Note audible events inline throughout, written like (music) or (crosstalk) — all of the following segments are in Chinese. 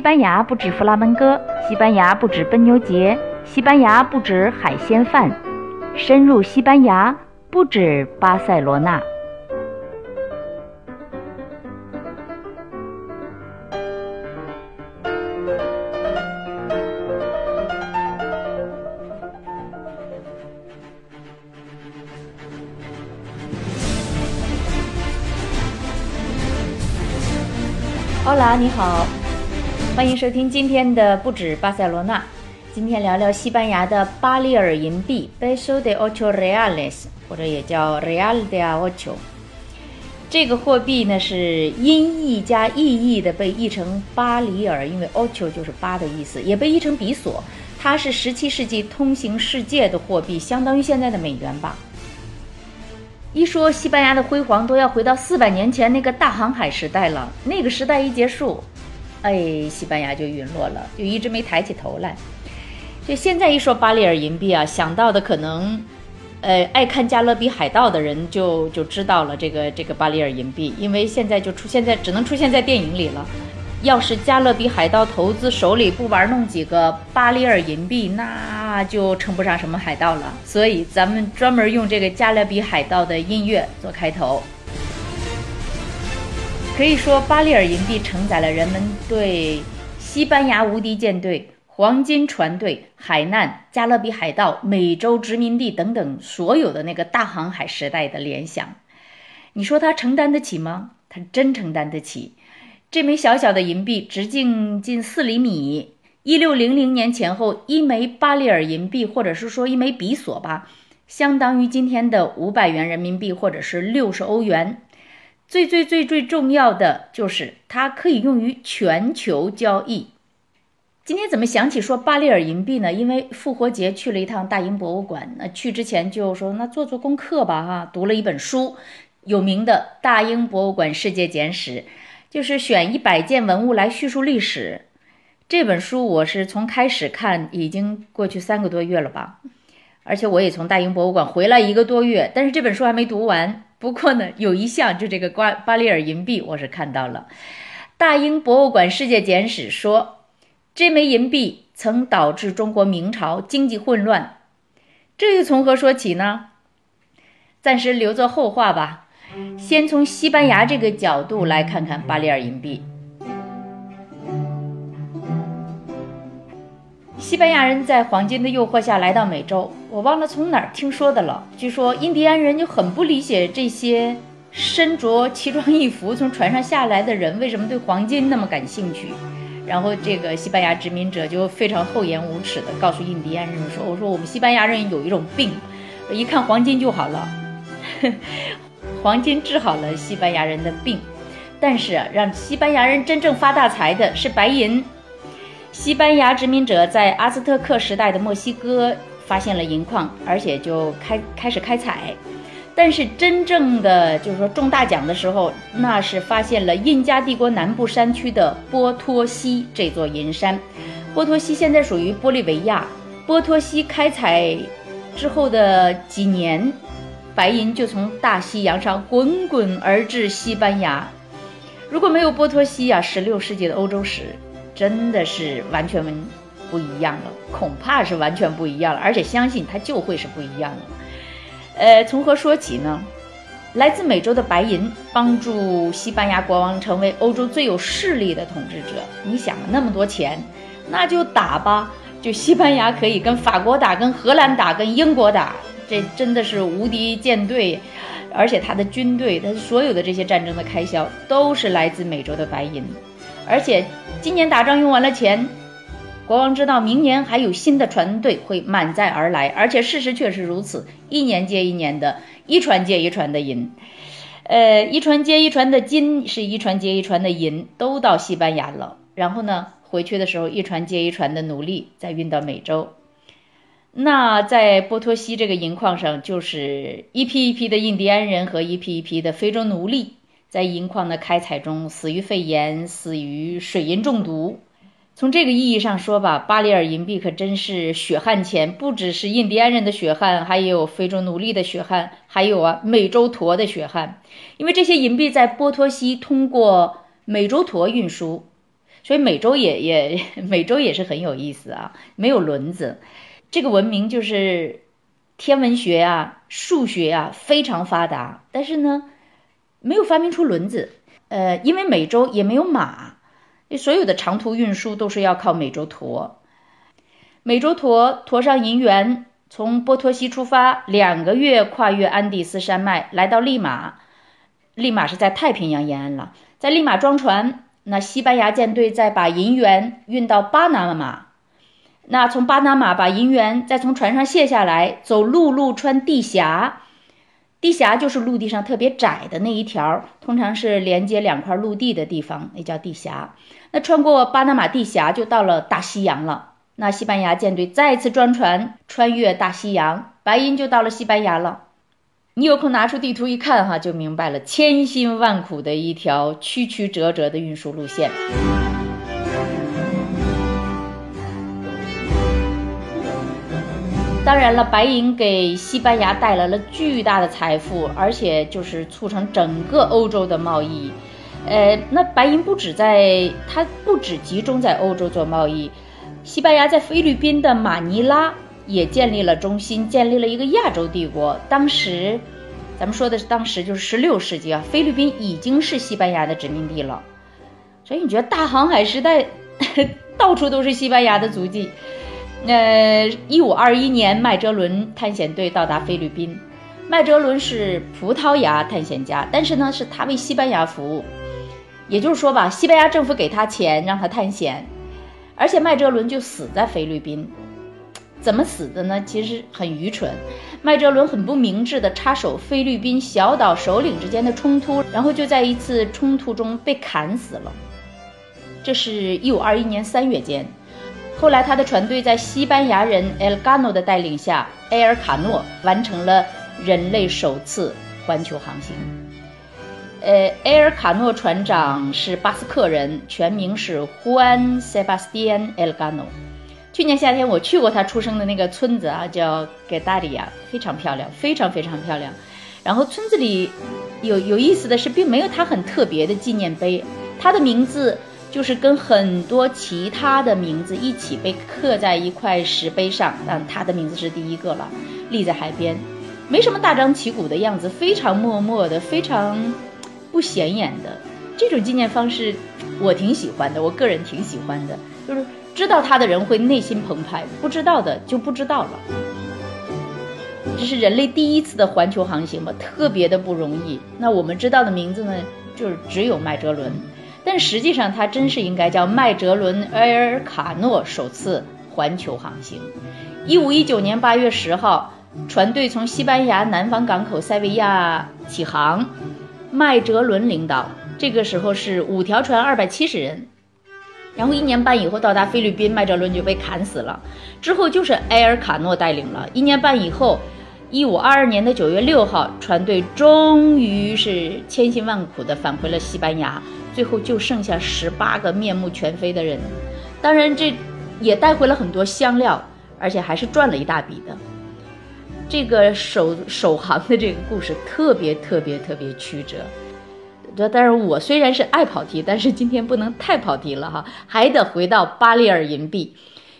西班牙不止弗拉门戈，西班牙不止奔牛节，西班牙不止海鲜饭，深入西班牙不止巴塞罗那。欧拉，你好，欢迎收听今天的不止巴塞罗那。今天聊聊西班牙的巴里尔银币 （Peso de ocho reales），或者也叫 Real de ocho。这个货币呢是音译加意译的，被译成巴里尔，因为 ocho 就是八的意思，也被译成比索。它是17世纪通行世界的货币，相当于现在的美元吧。一说西班牙的辉煌，都要回到四百年前那个大航海时代了。那个时代一结束，哎，西班牙就陨落了，就一直没抬起头来。就现在一说巴里尔银币啊，想到的可能，呃，爱看《加勒比海盗》的人就就知道了这个这个巴里尔银币，因为现在就出现在只能出现在电影里了。要是加勒比海盗投资手里不玩弄几个巴里尔银币，那就称不上什么海盗了。所以咱们专门用这个加勒比海盗的音乐做开头。可以说，巴里尔银币承载了人们对西班牙无敌舰队、黄金船队、海难、加勒比海盗、美洲殖民地等等所有的那个大航海时代的联想。你说它承担得起吗？它真承担得起。这枚小小的银币直径近四厘米，一六零零年前后，一枚巴里尔银币，或者是说一枚比索吧，相当于今天的五百元人民币，或者是六十欧元。最最最最重要的就是它可以用于全球交易。今天怎么想起说巴里尔银币呢？因为复活节去了一趟大英博物馆，那去之前就说那做做功课吧，哈，读了一本书，有名的《大英博物馆世界简史》。就是选一百件文物来叙述历史，这本书我是从开始看已经过去三个多月了吧，而且我也从大英博物馆回来一个多月，但是这本书还没读完。不过呢，有一项就这个瓜巴里尔银币，我是看到了。大英博物馆世界简史说，这枚银币曾导致中国明朝经济混乱，这又从何说起呢？暂时留作后话吧。先从西班牙这个角度来看看巴里尔银币。西班牙人在黄金的诱惑下来到美洲，我忘了从哪儿听说的了。据说印第安人就很不理解这些身着奇装异服从船上下来的人为什么对黄金那么感兴趣。然后这个西班牙殖民者就非常厚颜无耻地告诉印第安人说：“我说我们西班牙人有一种病，一看黄金就好了。(laughs) ”黄金治好了西班牙人的病，但是让西班牙人真正发大财的是白银。西班牙殖民者在阿兹特克时代的墨西哥发现了银矿，而且就开开始开采。但是真正的就是说中大奖的时候，那是发现了印加帝国南部山区的波托西这座银山。波托西现在属于玻利维亚。波托西开采之后的几年。白银就从大西洋上滚滚而至西班牙。如果没有波托西啊，十六世纪的欧洲史真的是完全不一样了，恐怕是完全不一样了。而且相信它就会是不一样的。呃，从何说起呢？来自美洲的白银帮助西班牙国王成为欧洲最有势力的统治者。你想，那么多钱，那就打吧！就西班牙可以跟法国打，跟荷兰打，跟英国打。这真的是无敌舰队，而且他的军队，他所有的这些战争的开销都是来自美洲的白银。而且今年打仗用完了钱，国王知道明年还有新的船队会满载而来，而且事实确实如此，一年接一年的，一船接一船的银，呃，一船接一船的金是一船接一船的银都到西班牙了，然后呢，回去的时候一船接一船的奴隶再运到美洲。那在波托西这个银矿上，就是一批一批的印第安人和一批一批的非洲奴隶，在银矿的开采中死于肺炎，死于水银中毒。从这个意义上说吧，巴里尔银币可真是血汗钱，不只是印第安人的血汗，还有非洲奴隶的血汗，还有啊美洲驼的血汗。因为这些银币在波托西通过美洲驼运输，所以美洲也也美洲也是很有意思啊，没有轮子，这个文明就是天文学啊、数学啊非常发达，但是呢，没有发明出轮子。呃，因为美洲也没有马，所有的长途运输都是要靠美洲驼。美洲驼驮上银元，从波托西出发，两个月跨越安第斯山脉，来到利马。利马是在太平洋沿岸了，在利马装船。那西班牙舰队再把银元运到巴拿马，那从巴拿马把银元再从船上卸下来，走陆路穿地峡。地峡就是陆地上特别窄的那一条，通常是连接两块陆地的地方，那叫地峡。那穿过巴拿马地峡就到了大西洋了。那西班牙舰队再次装船穿越大西洋，白银就到了西班牙了。你有空拿出地图一看，哈，就明白了，千辛万苦的一条曲曲折折的运输路线。当然了，白银给西班牙带来了巨大的财富，而且就是促成整个欧洲的贸易。呃，那白银不止在它不只集中在欧洲做贸易，西班牙在菲律宾的马尼拉也建立了中心，建立了一个亚洲帝国。当时，咱们说的是当时就是十六世纪啊，菲律宾已经是西班牙的殖民地了。所以你觉得大航海时代 (laughs) 到处都是西班牙的足迹？呃一五二一年，麦哲伦探险队到达菲律宾。麦哲伦是葡萄牙探险家，但是呢，是他为西班牙服务。也就是说吧，西班牙政府给他钱让他探险，而且麦哲伦就死在菲律宾。怎么死的呢？其实很愚蠢。麦哲伦很不明智的插手菲律宾小岛首领之间的冲突，然后就在一次冲突中被砍死了。这是一五二一年三月间。后来，他的船队在西班牙人 El Gano 的带领下，埃尔卡诺完成了人类首次环球航行。呃，埃尔卡诺船长是巴斯克人，全名是 Juan Sebastian El Gano。去年夏天我去过他出生的那个村子啊，叫 Gadaria，非常漂亮，非常非常漂亮。然后村子里有有意思的是，并没有他很特别的纪念碑，他的名字。就是跟很多其他的名字一起被刻在一块石碑上，但他的名字是第一个了，立在海边，没什么大张旗鼓的样子，非常默默的，非常不显眼的这种纪念方式，我挺喜欢的，我个人挺喜欢的，就是知道他的人会内心澎湃，不知道的就不知道了。这是人类第一次的环球航行嘛，特别的不容易。那我们知道的名字呢，就是只有麦哲伦。但实际上，它真是应该叫麦哲伦·埃尔卡诺首次环球航行。一五一九年八月十号，船队从西班牙南方港口塞维亚起航，麦哲伦领导。这个时候是五条船，二百七十人。然后一年半以后到达菲律宾，麦哲伦就被砍死了。之后就是埃尔卡诺带领了。一年半以后，一五二二年的九月六号，船队终于是千辛万苦地返回了西班牙。最后就剩下十八个面目全非的人，当然这也带回了很多香料，而且还是赚了一大笔的。这个首首航的这个故事特别特别特别曲折。这当然我虽然是爱跑题，但是今天不能太跑题了哈，还得回到巴利尔银币。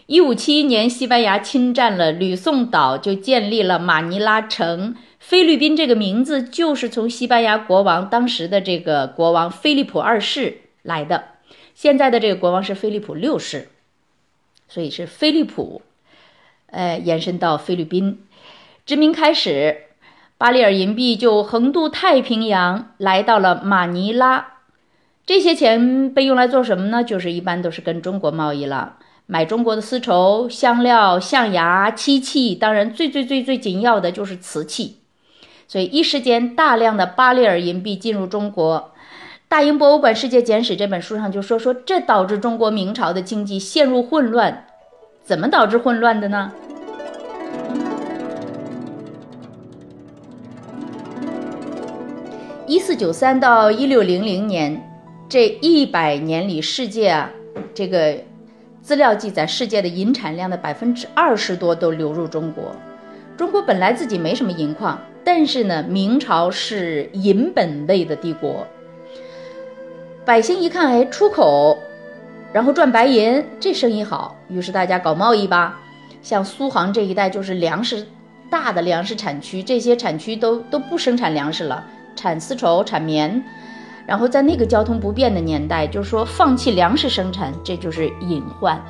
一五七一年，西班牙侵占了吕宋岛，就建立了马尼拉城。菲律宾这个名字就是从西班牙国王当时的这个国王菲利普二世来的，现在的这个国王是菲利普六世，所以是菲利普，呃，延伸到菲律宾，殖民开始，巴利尔银币就横渡太平洋来到了马尼拉，这些钱被用来做什么呢？就是一般都是跟中国贸易了，买中国的丝绸、香料、象牙、漆器，当然最最最最紧要的就是瓷器。所以一时间，大量的巴利尔银币进入中国。大英博物馆世界简史这本书上就说说，这导致中国明朝的经济陷入混乱。怎么导致混乱的呢？一四九三到一六零零年这一百年里，世界啊，这个资料记载，世界的银产量的百分之二十多都流入中国。中国本来自己没什么银矿。但是呢，明朝是银本位的帝国，百姓一看，哎，出口然后赚白银，这生意好，于是大家搞贸易吧。像苏杭这一带就是粮食大的粮食产区，这些产区都都不生产粮食了，产丝绸、产棉。然后在那个交通不便的年代，就是说放弃粮食生产，这就是隐患。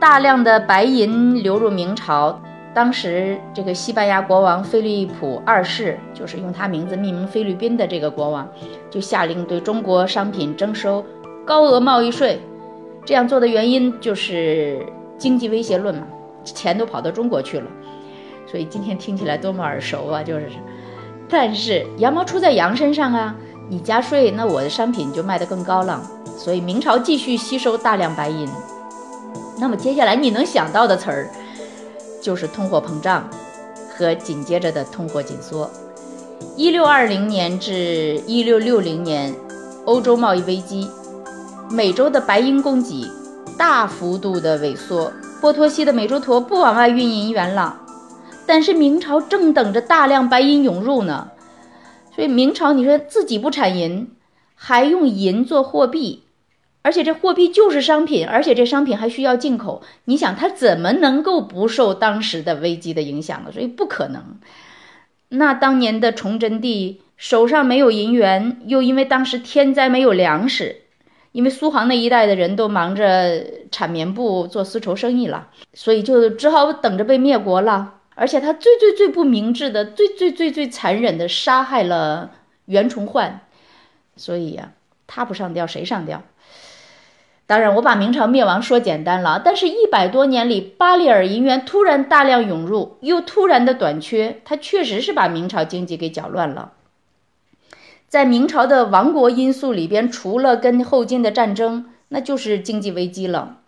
大量的白银流入明朝，当时这个西班牙国王菲利普二世，就是用他名字命名菲律宾的这个国王，就下令对中国商品征收高额贸易税。这样做的原因就是经济威胁论嘛，钱都跑到中国去了。所以今天听起来多么耳熟啊！就是，但是羊毛出在羊身上啊。你加税，那我的商品就卖得更高了。所以明朝继续吸收大量白银。那么接下来你能想到的词儿，就是通货膨胀和紧接着的通货紧缩。一六二零年至一六六零年，欧洲贸易危机，美洲的白银供给大幅度的萎缩，波托西的美洲驼不往外运银元了。但是明朝正等着大量白银涌入呢。所以明朝，你说自己不产银，还用银做货币，而且这货币就是商品，而且这商品还需要进口。你想，它怎么能够不受当时的危机的影响呢？所以不可能。那当年的崇祯帝手上没有银元，又因为当时天灾没有粮食，因为苏杭那一带的人都忙着产棉布、做丝绸生意了，所以就只好等着被灭国了。而且他最最最不明智的、最最最最残忍的杀害了袁崇焕，所以呀，他不上吊谁上吊？当然，我把明朝灭亡说简单了，但是一百多年里，巴利尔银元突然大量涌入，又突然的短缺，它确实是把明朝经济给搅乱了。在明朝的亡国因素里边，除了跟后金的战争，那就是经济危机了。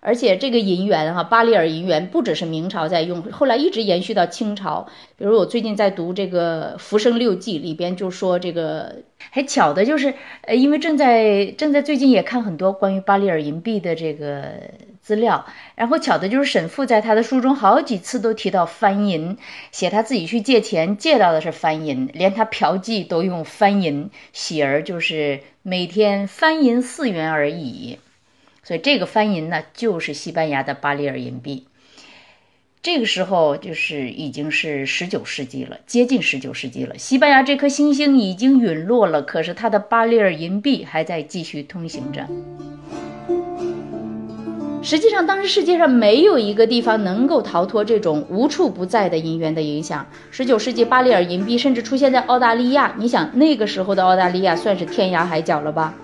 而且这个银元哈，巴里尔银元不只是明朝在用，后来一直延续到清朝。比如我最近在读这个《浮生六记》里边就说这个，还巧的就是，呃，因为正在正在最近也看很多关于巴里尔银币的这个资料，然后巧的就是沈复在他的书中好几次都提到翻银，写他自己去借钱借到的是翻银，连他嫖妓都用翻银，喜儿就是每天翻银四元而已。所以这个翻银呢，就是西班牙的巴里尔银币。这个时候就是已经是十九世纪了，接近十九世纪了。西班牙这颗星星已经陨落了，可是它的巴里尔银币还在继续通行着。实际上，当时世界上没有一个地方能够逃脱这种无处不在的银元的影响。十九世纪，巴里尔银币甚至出现在澳大利亚。你想，那个时候的澳大利亚算是天涯海角了吧？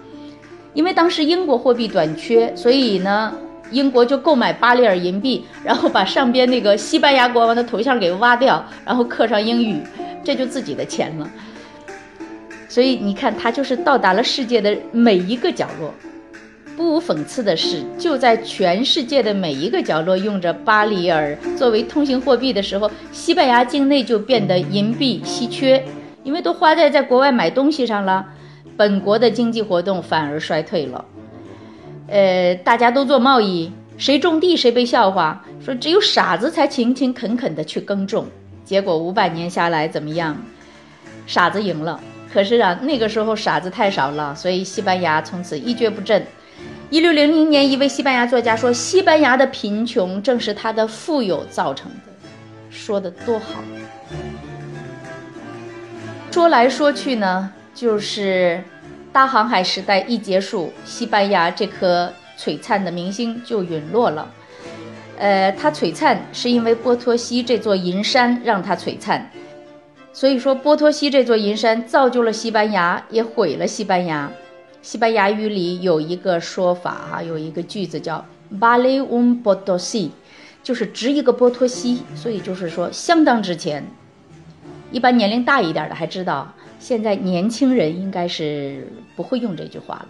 因为当时英国货币短缺，所以呢，英国就购买巴里尔银币，然后把上边那个西班牙国王的头像给挖掉，然后刻上英语，这就自己的钱了。所以你看，它就是到达了世界的每一个角落。不无讽刺的是，就在全世界的每一个角落用着巴里尔作为通行货币的时候，西班牙境内就变得银币稀缺，因为都花在在国外买东西上了。本国的经济活动反而衰退了，呃，大家都做贸易，谁种地谁被笑话，说只有傻子才勤勤恳恳地去耕种。结果五百年下来怎么样？傻子赢了。可是啊，那个时候傻子太少了，所以西班牙从此一蹶不振。一六零零年，一位西班牙作家说：“西班牙的贫穷正是他的富有造成的。”说的多好。说来说去呢？就是大航海时代一结束，西班牙这颗璀璨的明星就陨落了。呃，它璀璨是因为波托西这座银山让它璀璨，所以说波托西这座银山造就了西班牙，也毁了西班牙。西班牙语里有一个说法哈，有一个句子叫 “vale un potosi”，就是值一个波托西，所以就是说相当值钱。一般年龄大一点的还知道。现在年轻人应该是不会用这句话了。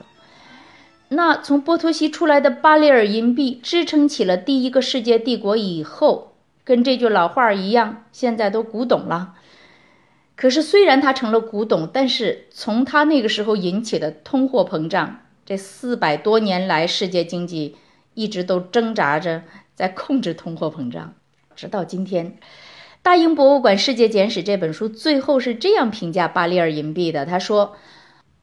那从波托西出来的巴里尔银币支撑起了第一个世界帝国以后，跟这句老话一样，现在都古董了。可是虽然它成了古董，但是从它那个时候引起的通货膨胀，这四百多年来世界经济一直都挣扎着在控制通货膨胀，直到今天。大英博物馆世界简史这本书最后是这样评价巴里尔银币的：他说，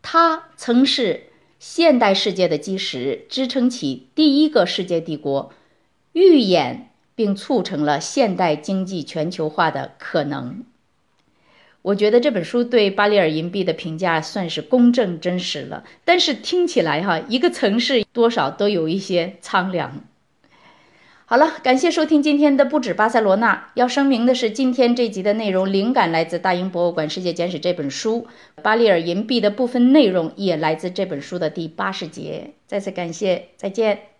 它曾是现代世界的基石，支撑起第一个世界帝国，预演并促成了现代经济全球化的可能。我觉得这本书对巴里尔银币的评价算是公正真实了，但是听起来哈，一个城市多少都有一些苍凉。好了，感谢收听今天的不止巴塞罗那。要声明的是，今天这集的内容灵感来自大英博物馆世界简史这本书，巴利尔银币的部分内容也来自这本书的第八十节。再次感谢，再见。